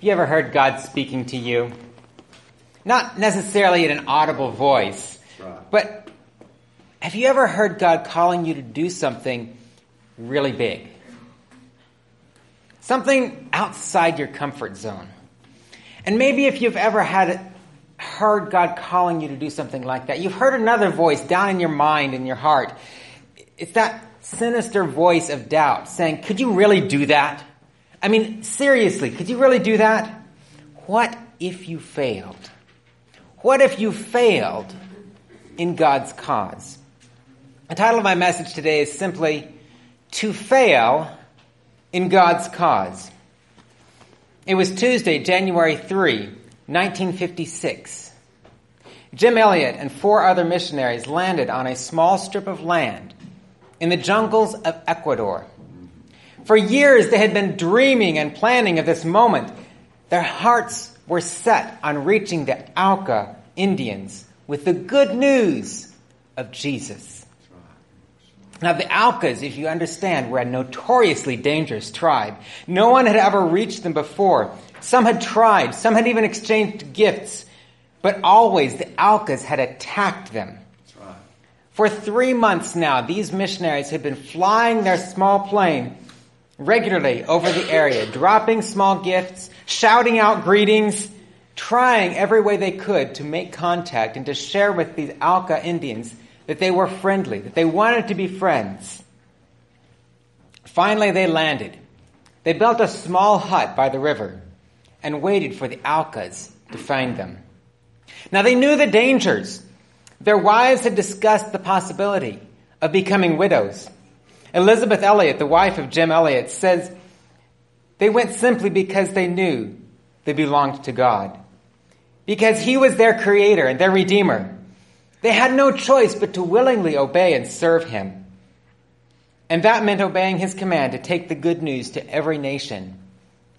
you ever heard God speaking to you? Not necessarily in an audible voice, but have you ever heard God calling you to do something really big? Something outside your comfort zone. And maybe if you've ever had heard God calling you to do something like that, you've heard another voice down in your mind, in your heart. It's that sinister voice of doubt saying, could you really do that? I mean, seriously, could you really do that? What if you failed? What if you failed in God's cause? The title of my message today is simply, To Fail in God's Cause. It was Tuesday, January 3, 1956. Jim Elliot and four other missionaries landed on a small strip of land in the jungles of Ecuador. For years they had been dreaming and planning of this moment. Their hearts were set on reaching the Auca Indians with the good news of Jesus. Now, the Aucas, if you understand, were a notoriously dangerous tribe. No one had ever reached them before. Some had tried, some had even exchanged gifts, but always the Aucas had attacked them. For three months now, these missionaries had been flying their small plane regularly over the area, dropping small gifts, shouting out greetings, trying every way they could to make contact and to share with these Auca Indians that they were friendly, that they wanted to be friends. Finally, they landed. They built a small hut by the river and waited for the Aucas to find them. Now, they knew the dangers. Their wives had discussed the possibility of becoming widows. Elisabeth Elliot, the wife of Jim Elliot, says they went simply because they knew they belonged to God. Because He was their creator and their redeemer. They had no choice but to willingly obey and serve Him. And that meant obeying His command to take the good news to every nation,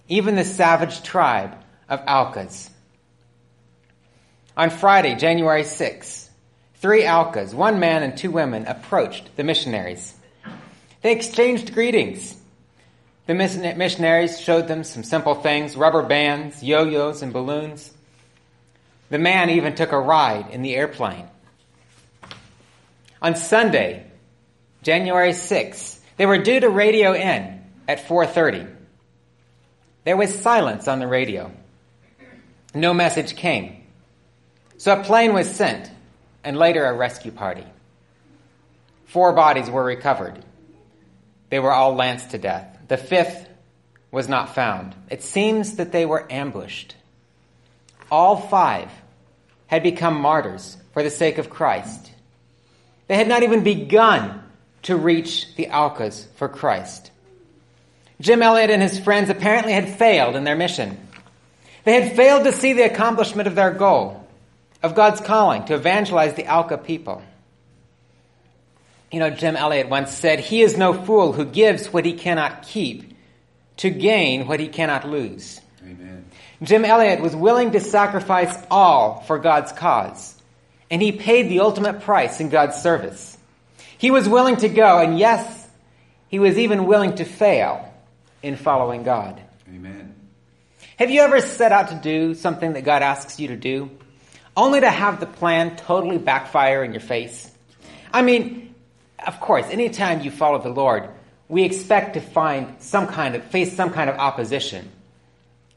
even the savage tribe of Aucas. On Friday, January 6, three Aucas, one man and two women, approached the missionaries. They exchanged greetings. The missionaries showed them some simple things rubber bands, yo yos, and balloons. The man even took a ride in the airplane. On Sunday, January 6th, they were due to radio in at 4:30. There was silence on the radio. No message came. So a plane was sent and later a rescue party. Four bodies were recovered. They were all lanced to death. The fifth was not found. It seems that they were ambushed. All five had become martyrs for the sake of Christ. They had not even begun to reach the Aucas for Christ. Jim Elliot and his friends apparently had failed in their mission. They had failed to see the accomplishment of their goal, of God's calling to evangelize the Auca people. You know, Jim Elliot once said, He is no fool who gives what he cannot keep to gain what he cannot lose. Amen. Jim Elliot was willing to sacrifice all for God's cause, and he paid the ultimate price in God's service. He was willing to go, and yes, he was even willing to fail in following God. Amen. Have you ever set out to do something that God asks you to do, only to have the plan totally backfire in your face? I mean, of course, anytime you follow the Lord, we expect to find some kind of, face some kind of opposition.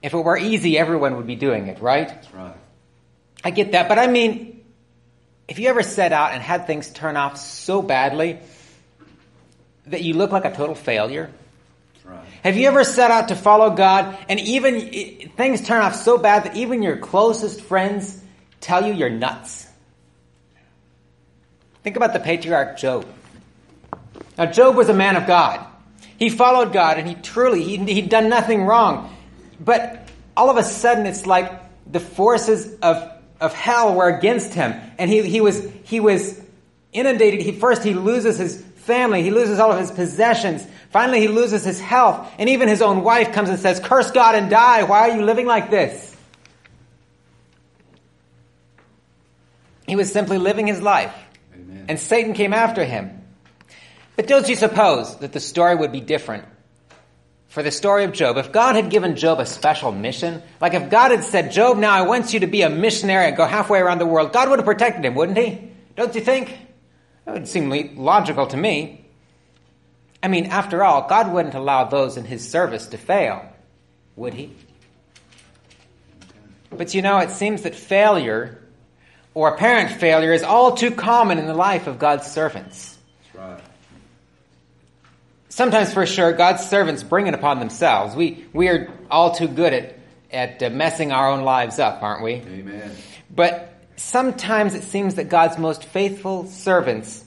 If it were easy, everyone would be doing it, right? That's right. I get that, but I mean, if you ever set out and had things turn off so badly that you look like a total failure, right. have you ever set out to follow God and even things turn off so bad that even your closest friends tell you you're nuts? Think about the patriarch Job. Now, Job was a man of God. He followed God and he truly, he, he'd done nothing wrong. But all of a sudden, it's like the forces of, of hell were against him. And he, he, was, he was inundated. He, first, he loses his family. He loses all of his possessions. Finally, he loses his health. And even his own wife comes and says, Curse God and die. Why are you living like this? He was simply living his life. Amen. And Satan came after him. But don't you suppose that the story would be different for the story of Job, if God had given Job a special mission, like if God had said, Job, now I want you to be a missionary and go halfway around the world, God would have protected him, wouldn't he? Don't you think? That would seem logical to me. I mean, after all, God wouldn't allow those in his service to fail, would he? But you know, it seems that failure, or apparent failure, is all too common in the life of God's servants. Right. Sometimes, for sure, God's servants bring it upon themselves. We, we are all too good at, at uh, messing our own lives up, aren't we? Amen. But sometimes it seems that God's most faithful servants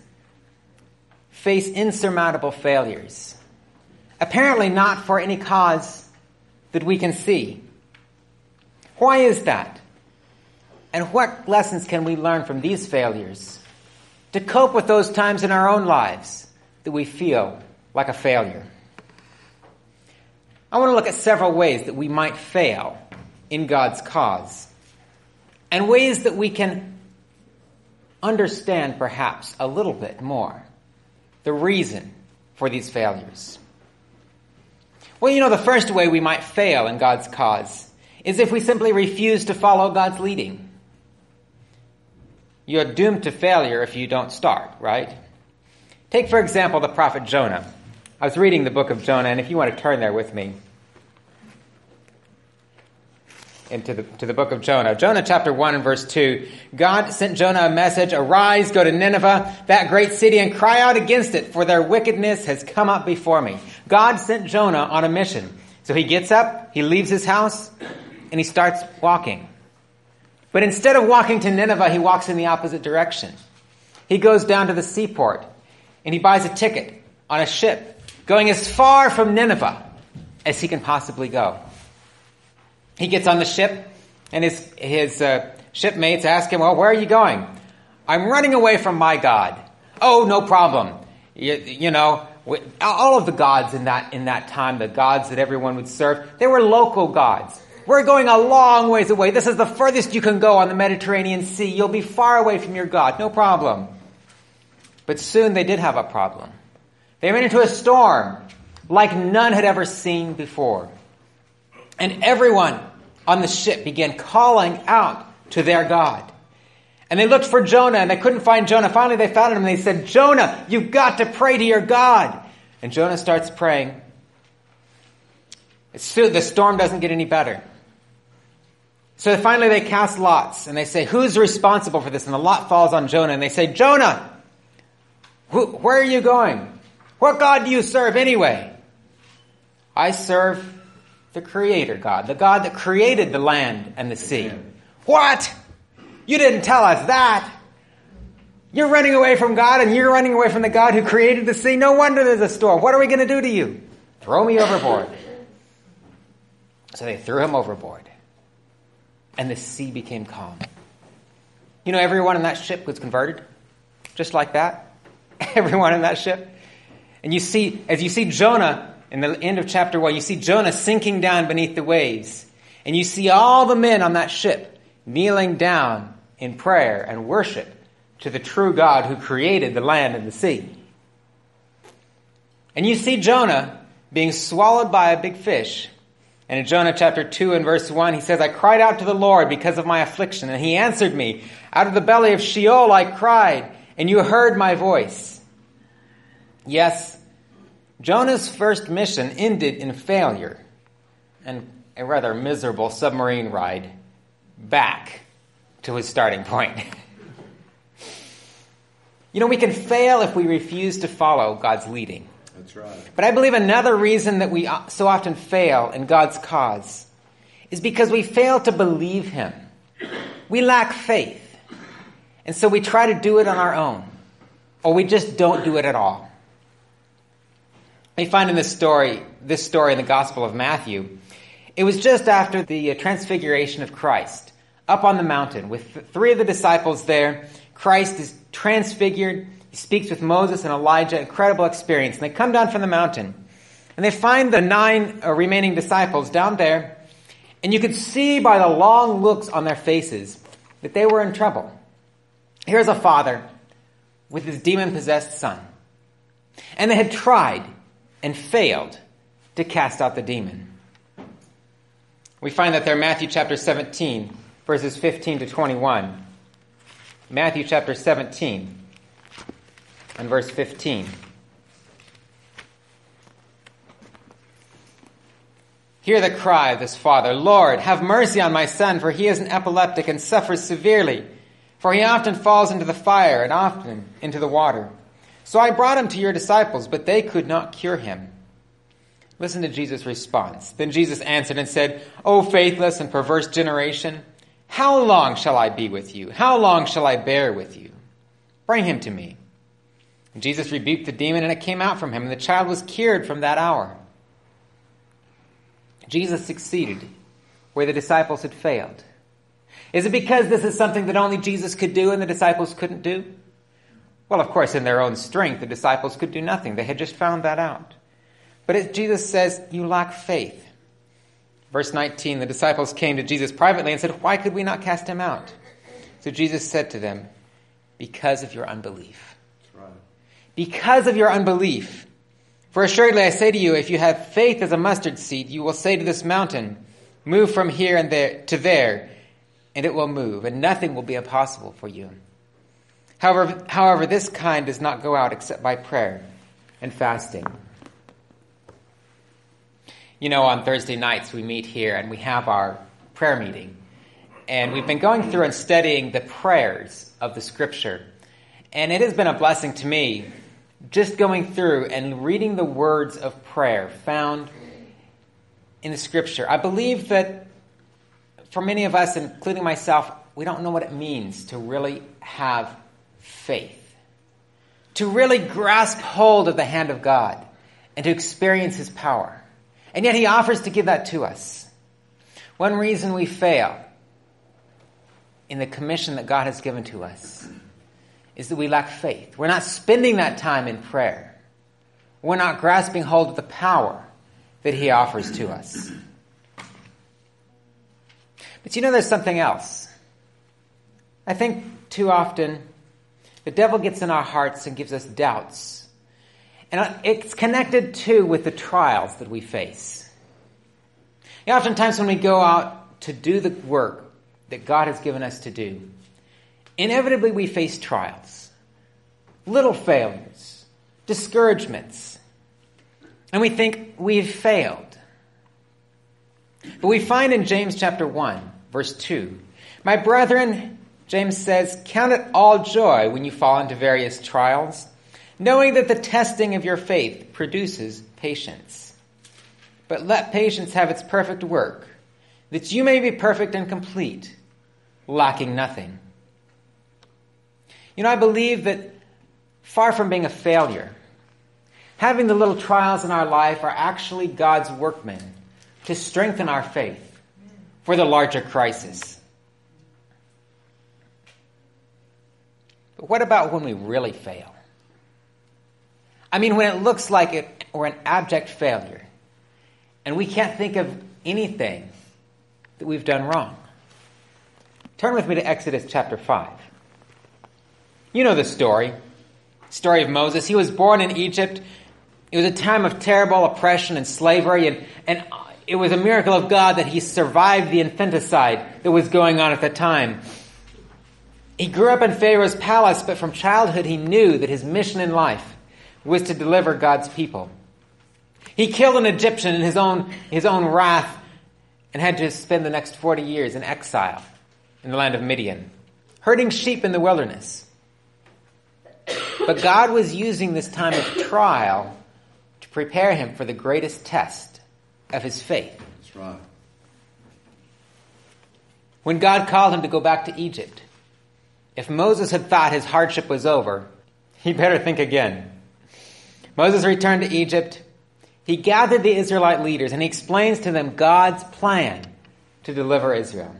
face insurmountable failures. Apparently, not for any cause that we can see. Why is that? And what lessons can we learn from these failures to cope with those times in our own lives that we feel like a failure? I want to look at several ways that we might fail in God's cause and ways that we can understand perhaps a little bit more the reason for these failures. Well, you know, the first way we might fail in God's cause is if we simply refuse to follow God's leading. You're doomed to failure if you don't start, right? Take, for example, the prophet Jonah. I was reading the book of Jonah, and if you want to turn there with me into the, to the book of Jonah. Jonah chapter 1 and verse 2. God sent Jonah a message, Arise, go to Nineveh, that great city, and cry out against it, for their wickedness has come up before me. God sent Jonah on a mission. So he gets up, he leaves his house, and he starts walking. But instead of walking to Nineveh, he walks in the opposite direction. He goes down to the seaport, and he buys a ticket on a ship, going as far from Nineveh as he can possibly go. He gets on the ship, and his, his uh, shipmates ask him, Well, where are you going? I'm running away from my God. Oh, no problem. You, you know, all of the gods in that, in that time, the gods that everyone would serve, they were local gods. We're going a long ways away. This is the furthest you can go on the Mediterranean Sea. You'll be far away from your God. No problem. But soon they did have a problem. They ran into a storm like none had ever seen before. And everyone on the ship began calling out to their God. And they looked for Jonah and they couldn't find Jonah. Finally, they found him and they said, Jonah, you've got to pray to your God. And Jonah starts praying. the storm doesn't get any better. So finally, they cast lots and they say, Who's responsible for this? And the lot falls on Jonah. And they say, Jonah, where are you going? What God do you serve anyway? I serve the creator God, the God that created the land and the sea. What? You didn't tell us that. You're running away from God and you're running away from the God who created the sea. No wonder there's a storm. What are we going to do to you? Throw me overboard. So they threw him overboard. And the sea became calm. You know, everyone in that ship was converted. Just like that. Everyone in that ship. And you see, as you see Jonah in the end of chapter 1, you see Jonah sinking down beneath the waves. And you see all the men on that ship kneeling down in prayer and worship to the true God who created the land and the sea. And you see Jonah being swallowed by a big fish. And in Jonah chapter 2 and verse 1, he says, I cried out to the Lord because of my affliction, and he answered me. Out of the belly of Sheol I cried, and you heard my voice. Yes, Jonah's first mission ended in failure and a rather miserable submarine ride back to his starting point. you know, we can fail if we refuse to follow God's leading. That's right. But I believe another reason that we so often fail in God's cause is because we fail to believe Him. We lack faith. And so we try to do it on our own, or we just don't do it at all. We find in this story, this story in the Gospel of Matthew, it was just after the uh, transfiguration of Christ, up on the mountain with three of the disciples there. Christ is transfigured. He speaks with Moses and Elijah, incredible experience. And they come down from the mountain and they find the nine uh, remaining disciples down there. And you could see by the long looks on their faces that they were in trouble. Here's a father with his demon possessed son. And they had tried and failed to cast out the demon. We find that there in Matthew chapter 17, verses 15 to 21. Matthew chapter 17 and verse 15. Hear the cry of this father, Lord, have mercy on my son, for he is an epileptic and suffers severely. For he often falls into the fire and often into the water. So I brought him to your disciples, but they could not cure him. Listen to Jesus' response. Then Jesus answered and said, O faithless and perverse generation, how long shall I be with you? How long shall I bear with you? Bring him to me. Jesus rebuked the demon, and it came out from him, and the child was cured from that hour. Jesus succeeded where the disciples had failed. Is it because this is something that only Jesus could do and the disciples couldn't do? Well, of course, in their own strength, the disciples could do nothing. They had just found that out. But as Jesus says, you lack faith. Verse 19, the disciples came to Jesus privately and said, Why could we not cast him out? So Jesus said to them, Because of your unbelief. Right. Because of your unbelief. For assuredly I say to you, if you have faith as a mustard seed, you will say to this mountain, Move from here and there to there, and it will move, and nothing will be impossible for you. However, however, this kind does not go out except by prayer and fasting. You know, on Thursday nights we meet here and we have our prayer meeting. And we've been going through and studying the prayers of the scripture. And it has been a blessing to me just going through and reading the words of prayer found in the scripture. I believe that for many of us, including myself, we don't know what it means to really have faith. To really grasp hold of the hand of God and to experience His power. And yet He offers to give that to us. One reason we fail in the commission that God has given to us is that we lack faith. We're not spending that time in prayer. We're not grasping hold of the power that He offers to us. But you know, there's something else. I think too often the devil gets in our hearts and gives us doubts. And it's connected too with the trials that we face. Oftentimes when we go out to do the work that God has given us to do, inevitably we face trials, little failures, discouragements, and we think we've failed. But we find in James chapter 1, verse 2, My brethren, James says, Count it all joy when you fall into various trials, knowing that the testing of your faith produces patience. But let patience have its perfect work, that you may be perfect and complete, lacking nothing. You know, I believe that far from being a failure, having the little trials in our life are actually God's workmen to strengthen our faith for the larger crisis. But what about when we really fail? I mean, when it looks like it, we're an abject failure and we can't think of anything that we've done wrong. Turn with me to Exodus chapter 5. You know the story. Story of Moses. He was born in Egypt. It was a time of terrible oppression and slavery, and, and it was a miracle of God that he survived the infanticide that was going on at the time. He grew up in Pharaoh's palace, but from childhood he knew that his mission in life was to deliver God's people. He killed an Egyptian in his own, his own wrath and had to spend the next 40 years in exile in the land of Midian, herding sheep in the wilderness. But God was using this time of trial to prepare him for the greatest test of his faith. That's right. When God called him to go back to Egypt, if Moses had thought his hardship was over, he better think again. Moses returned to Egypt. He gathered the Israelite leaders and he explains to them God's plan to deliver Israel.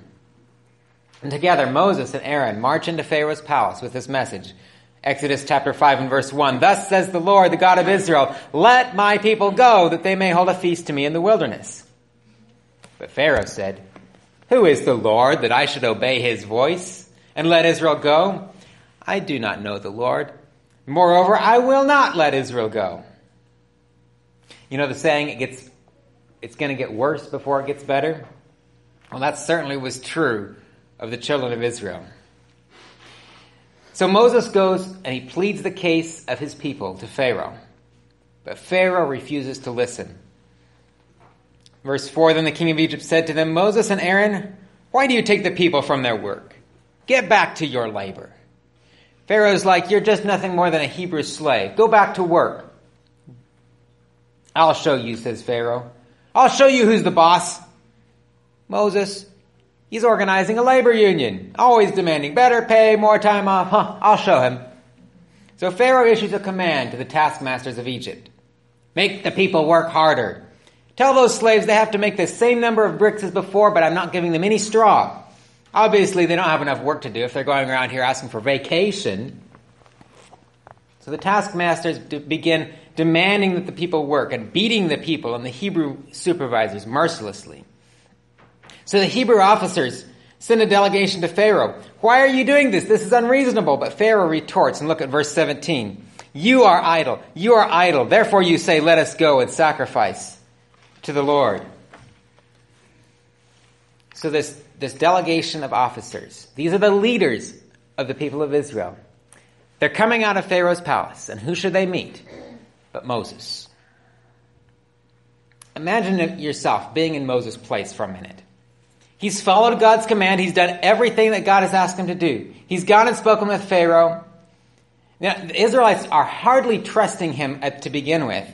And together, Moses and Aaron march into Pharaoh's palace with this message. Exodus chapter 5 and verse 1. Thus says the Lord, the God of Israel, let my people go that they may hold a feast to me in the wilderness. But Pharaoh said, Who is the Lord that I should obey his voice and let Israel go? I do not know the Lord. Moreover, I will not let Israel go. You know the saying, it gets it's going to get worse before it gets better? Well, that certainly was true of the children of Israel. So Moses goes and he pleads the case of his people to Pharaoh. But Pharaoh refuses to listen. Verse 4 Then the king of Egypt said to them, Moses and Aaron, why do you take the people from their work? Get back to your labor. Pharaoh's like, You're just nothing more than a Hebrew slave. Go back to work. I'll show you, says Pharaoh. I'll show you who's the boss. Moses, he's organizing a labor union, always demanding better pay, more time off. Huh, I'll show him. So Pharaoh issues a command to the taskmasters of Egypt. Make the people work harder. Tell those slaves they have to make the same number of bricks as before, but I'm not giving them any straw. Obviously, they don't have enough work to do if they're going around here asking for vacation. So the taskmasters begin demanding that the people work and beating the people and the Hebrew supervisors mercilessly. So the Hebrew officers send a delegation to Pharaoh. Why are you doing this? This is unreasonable. But Pharaoh retorts, and look at verse 17. You are idle. You are idle. Therefore you say, let us go and sacrifice to the Lord. So this, this delegation of officers, these are the leaders of the people of Israel. They're coming out of Pharaoh's palace, and who should they meet but Moses? Imagine yourself being in Moses' place for a minute. He's followed God's command. He's done everything that God has asked him to do. He's gone and spoken with Pharaoh. Now, the Israelites are hardly trusting him at, to begin with,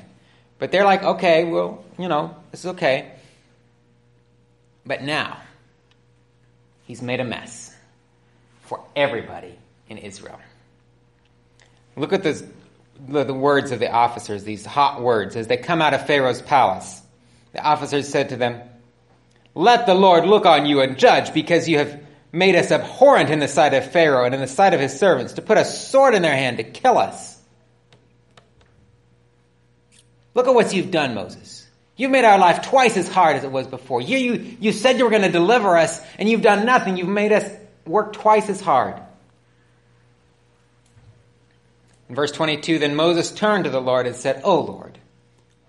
but they're like, okay, well, you know, this is okay. But now, he's made a mess for everybody in Israel. Look at this, the, the words of the officers, these hot words, as they come out of Pharaoh's palace. The officers said to them, Let the Lord look on you and judge, because you have made us abhorrent in the sight of Pharaoh and in the sight of his servants, to put a sword in their hand to kill us. Look at what you've done, Moses. You've made our life twice as hard as it was before. You, you, you said you were going to deliver us, and you've done nothing. You've made us work twice as hard. In verse 22, then Moses turned to the Lord and said, O Lord,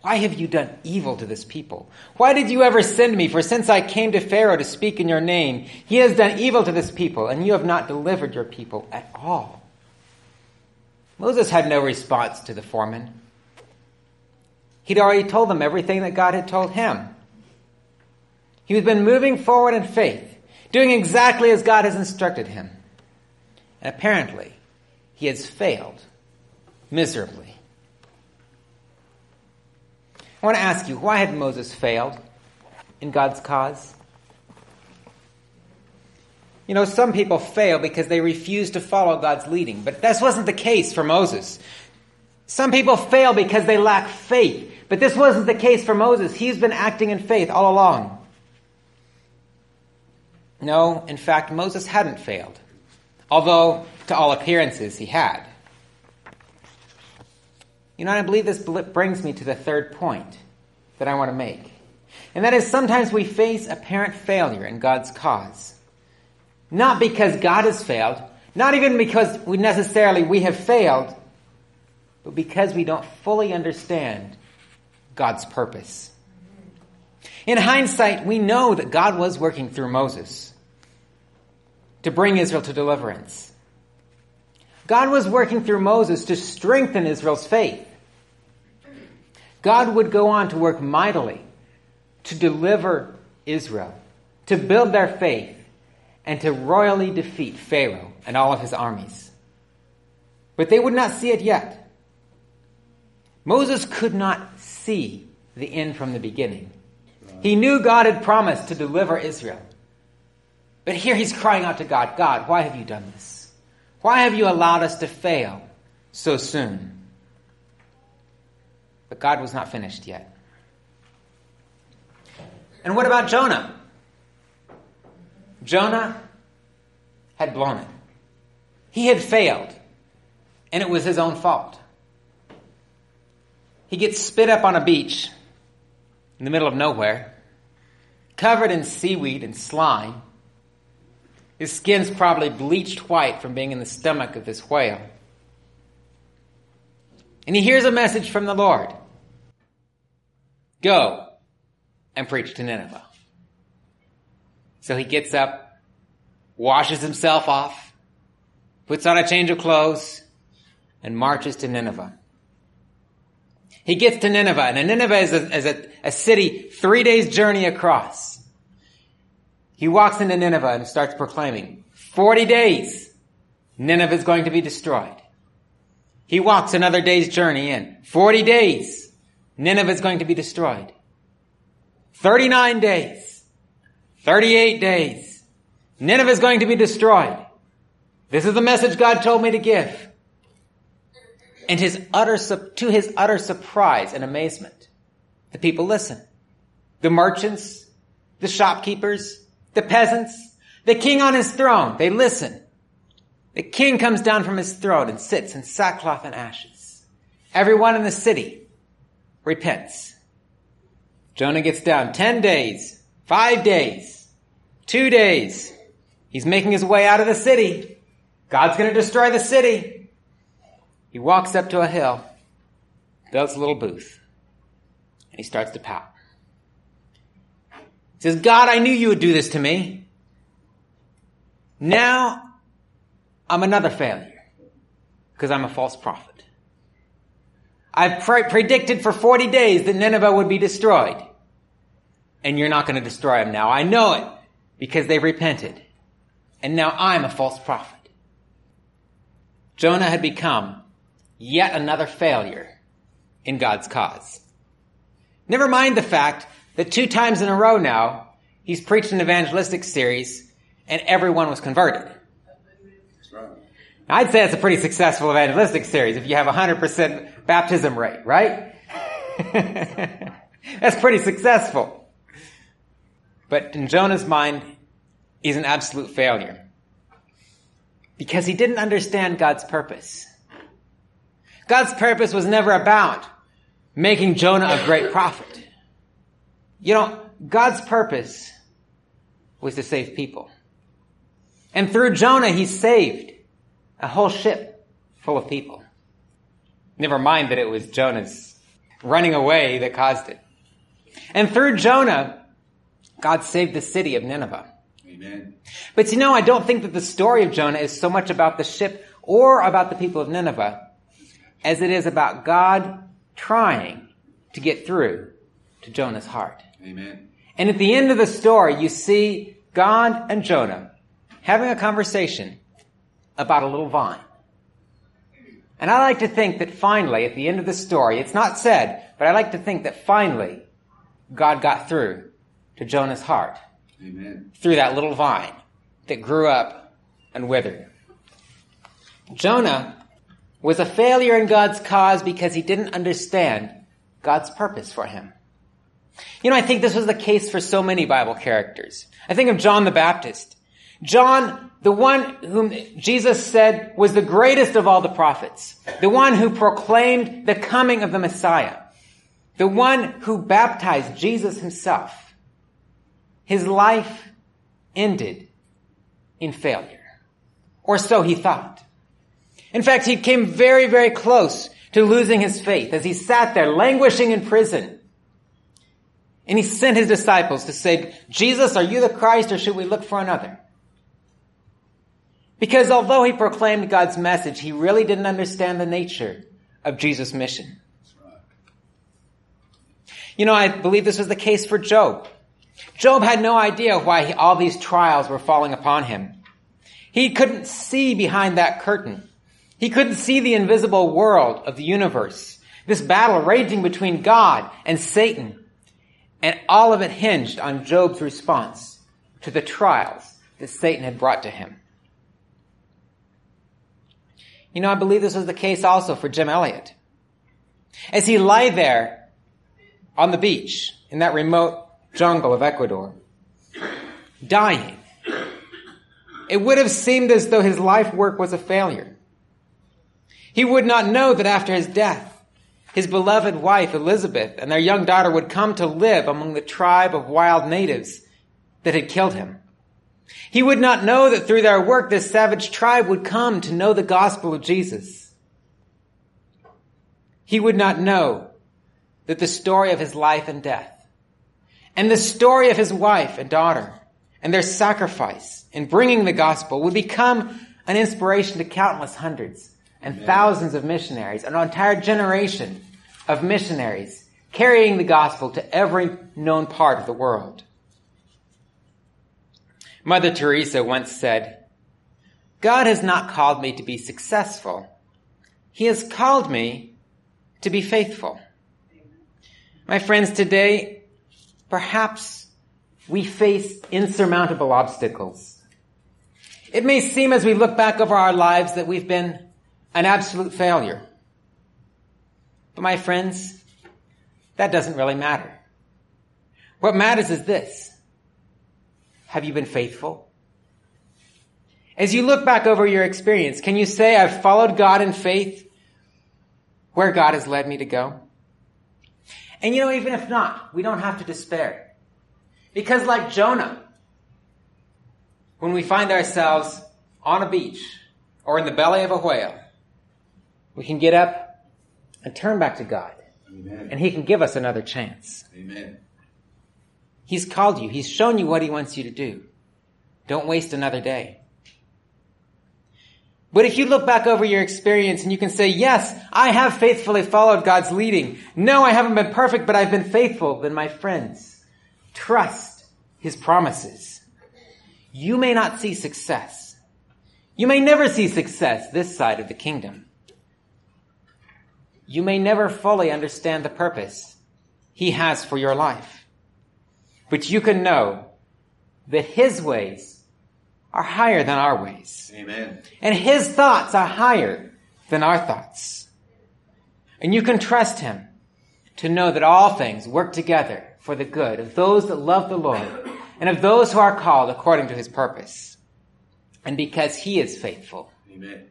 why have you done evil to this people? Why did you ever send me? For since I came to Pharaoh to speak in your name, he has done evil to this people, and you have not delivered your people at all. Moses had no response to the foreman. He'd already told them everything that God had told him. He had been moving forward in faith, doing exactly as God has instructed him. And apparently, he has failed miserably. I want to ask you, why had Moses failed in God's cause? You know, some people fail because they refuse to follow God's leading, but this wasn't the case for Moses. Some people fail because they lack faith, but this wasn't the case for Moses. He's been acting in faith all along. No, in fact, Moses hadn't failed, although to all appearances he had. You know, I believe this brings me to the third point that I want to make. And that is sometimes we face apparent failure in God's cause. Not because God has failed, not even because we necessarily we have failed, but because we don't fully understand God's purpose. In hindsight, we know that God was working through Moses to bring Israel to deliverance. God was working through Moses to strengthen Israel's faith. God would go on to work mightily to deliver Israel, to build their faith, and to royally defeat Pharaoh and all of his armies. But they would not see it yet. Moses could not see the end from the beginning. He knew God had promised to deliver Israel. But here he's crying out to God God, why have you done this? Why have you allowed us to fail so soon? But God was not finished yet. And what about Jonah? Jonah had blown it. He had failed, and it was his own fault. He gets spit up on a beach in the middle of nowhere, covered in seaweed and slime. His skin's probably bleached white from being in the stomach of this whale. And he hears a message from the Lord Go and preach to Nineveh. So he gets up, washes himself off, puts on a change of clothes, and marches to Nineveh. He gets to Nineveh, and Nineveh is, a, is a, a city three days journey across. He walks into Nineveh and starts proclaiming, 40 days, Nineveh is going to be destroyed. He walks another day's journey in. 40 days, Nineveh is going to be destroyed. 39 days, 38 days, Nineveh is going to be destroyed. This is the message God told me to give. And his utter, to his utter surprise and amazement, the people listen. The merchants, the shopkeepers, the peasants, the king on his throne, they listen. The king comes down from his throne and sits in sackcloth and ashes. Everyone in the city repents. Jonah gets down 10 days, 5 days, 2 days. He's making his way out of the city. God's going to destroy the city. He walks up to a hill, builds a little booth, and he starts to pout. He says, God, I knew you would do this to me. Now I'm another failure because I'm a false prophet. I pre- predicted for 40 days that Nineveh would be destroyed. And you're not going to destroy them now. I know it because they repented. And now I'm a false prophet. Jonah had become yet another failure in God's cause. Never mind the fact that two times in a row now, he's preached an evangelistic series and everyone was converted. I'd say it's a pretty successful evangelistic series if you have a 100% baptism rate, right? That's pretty successful. But in Jonah's mind, he's an absolute failure. Because he didn't understand God's purpose. God's purpose was never about making Jonah a great prophet. You know, God's purpose was to save people. And through Jonah, he saved a whole ship full of people. Never mind that it was Jonah's running away that caused it. And through Jonah, God saved the city of Nineveh. Amen. But you know, I don't think that the story of Jonah is so much about the ship or about the people of Nineveh as it is about God trying to get through to Jonah's heart. Amen. And at the end of the story, you see God and Jonah having a conversation about a little vine. And I like to think that finally, at the end of the story, it's not said, but I like to think that finally, God got through to Jonah's heart. Amen. Through that little vine that grew up and withered. Jonah was a failure in God's cause because he didn't understand God's purpose for him. You know, I think this was the case for so many Bible characters. I think of John the Baptist. John, the one whom Jesus said was the greatest of all the prophets, the one who proclaimed the coming of the Messiah, the one who baptized Jesus himself. His life ended in failure. Or so he thought. In fact, he came very, very close to losing his faith as he sat there languishing in prison. And he sent his disciples to say, Jesus, are you the Christ or should we look for another? Because although he proclaimed God's message, he really didn't understand the nature of Jesus' mission. You know, I believe this was the case for Job. Job had no idea why he, all these trials were falling upon him. He couldn't see behind that curtain. He couldn't see the invisible world of the universe. This battle raging between God and Satan. And all of it hinged on Job's response to the trials that Satan had brought to him. You know, I believe this was the case also for Jim Elliot. As he lay there on the beach in that remote jungle of Ecuador, dying, it would have seemed as though his life work was a failure. He would not know that after his death, his beloved wife Elisabeth and their young daughter would come to live among the tribe of wild natives that had killed him. He would not know that through their work this savage tribe would come to know the gospel of Jesus. He would not know that the story of his life and death And the story of his wife and daughter and their sacrifice in bringing the gospel would become an inspiration to countless hundreds and Amen. thousands of missionaries, an entire generation of missionaries carrying the gospel to every known part of the world. Mother Teresa once said, God has not called me to be successful. He has called me to be faithful. My friends, today, perhaps we face insurmountable obstacles. It may seem as we look back over our lives that we've been an absolute failure. But my friends, that doesn't really matter. What matters is this. Have you been faithful? As you look back over your experience, can you say, I've followed God in faith where God has led me to go? And you know, even if not, we don't have to despair. Because like Jonah, when we find ourselves on a beach or in the belly of a whale, we can get up and turn back to God. Amen. And He can give us another chance. Amen. He's called you. He's shown you what He wants you to do. Don't waste another day. But if you look back over your experience and you can say, yes, I have faithfully followed God's leading. No, I haven't been perfect, but I've been faithful. Then my friends, trust His promises. You may not see success. You may never see success this side of the kingdom. You may never fully understand the purpose He has for your life. But you can know that His ways are higher than our ways. Amen. And His thoughts are higher than our thoughts. And you can trust Him to know that all things work together for the good of those that love the Lord and of those who are called according to His purpose. And because He is faithful, Amen.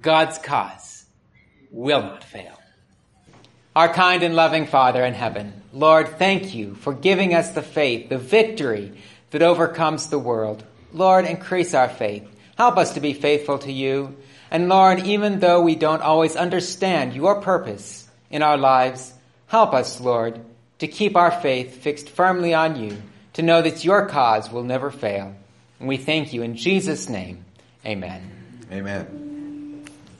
God's cause will not fail. Our kind and loving Father in heaven, Lord, thank you for giving us the faith, the victory that overcomes the world. Lord, increase our faith. Help us to be faithful to you. And Lord, even though we don't always understand your purpose in our lives, help us, Lord, to keep our faith fixed firmly on you, to know that your cause will never fail. And we thank you in Jesus' name. Amen. Amen.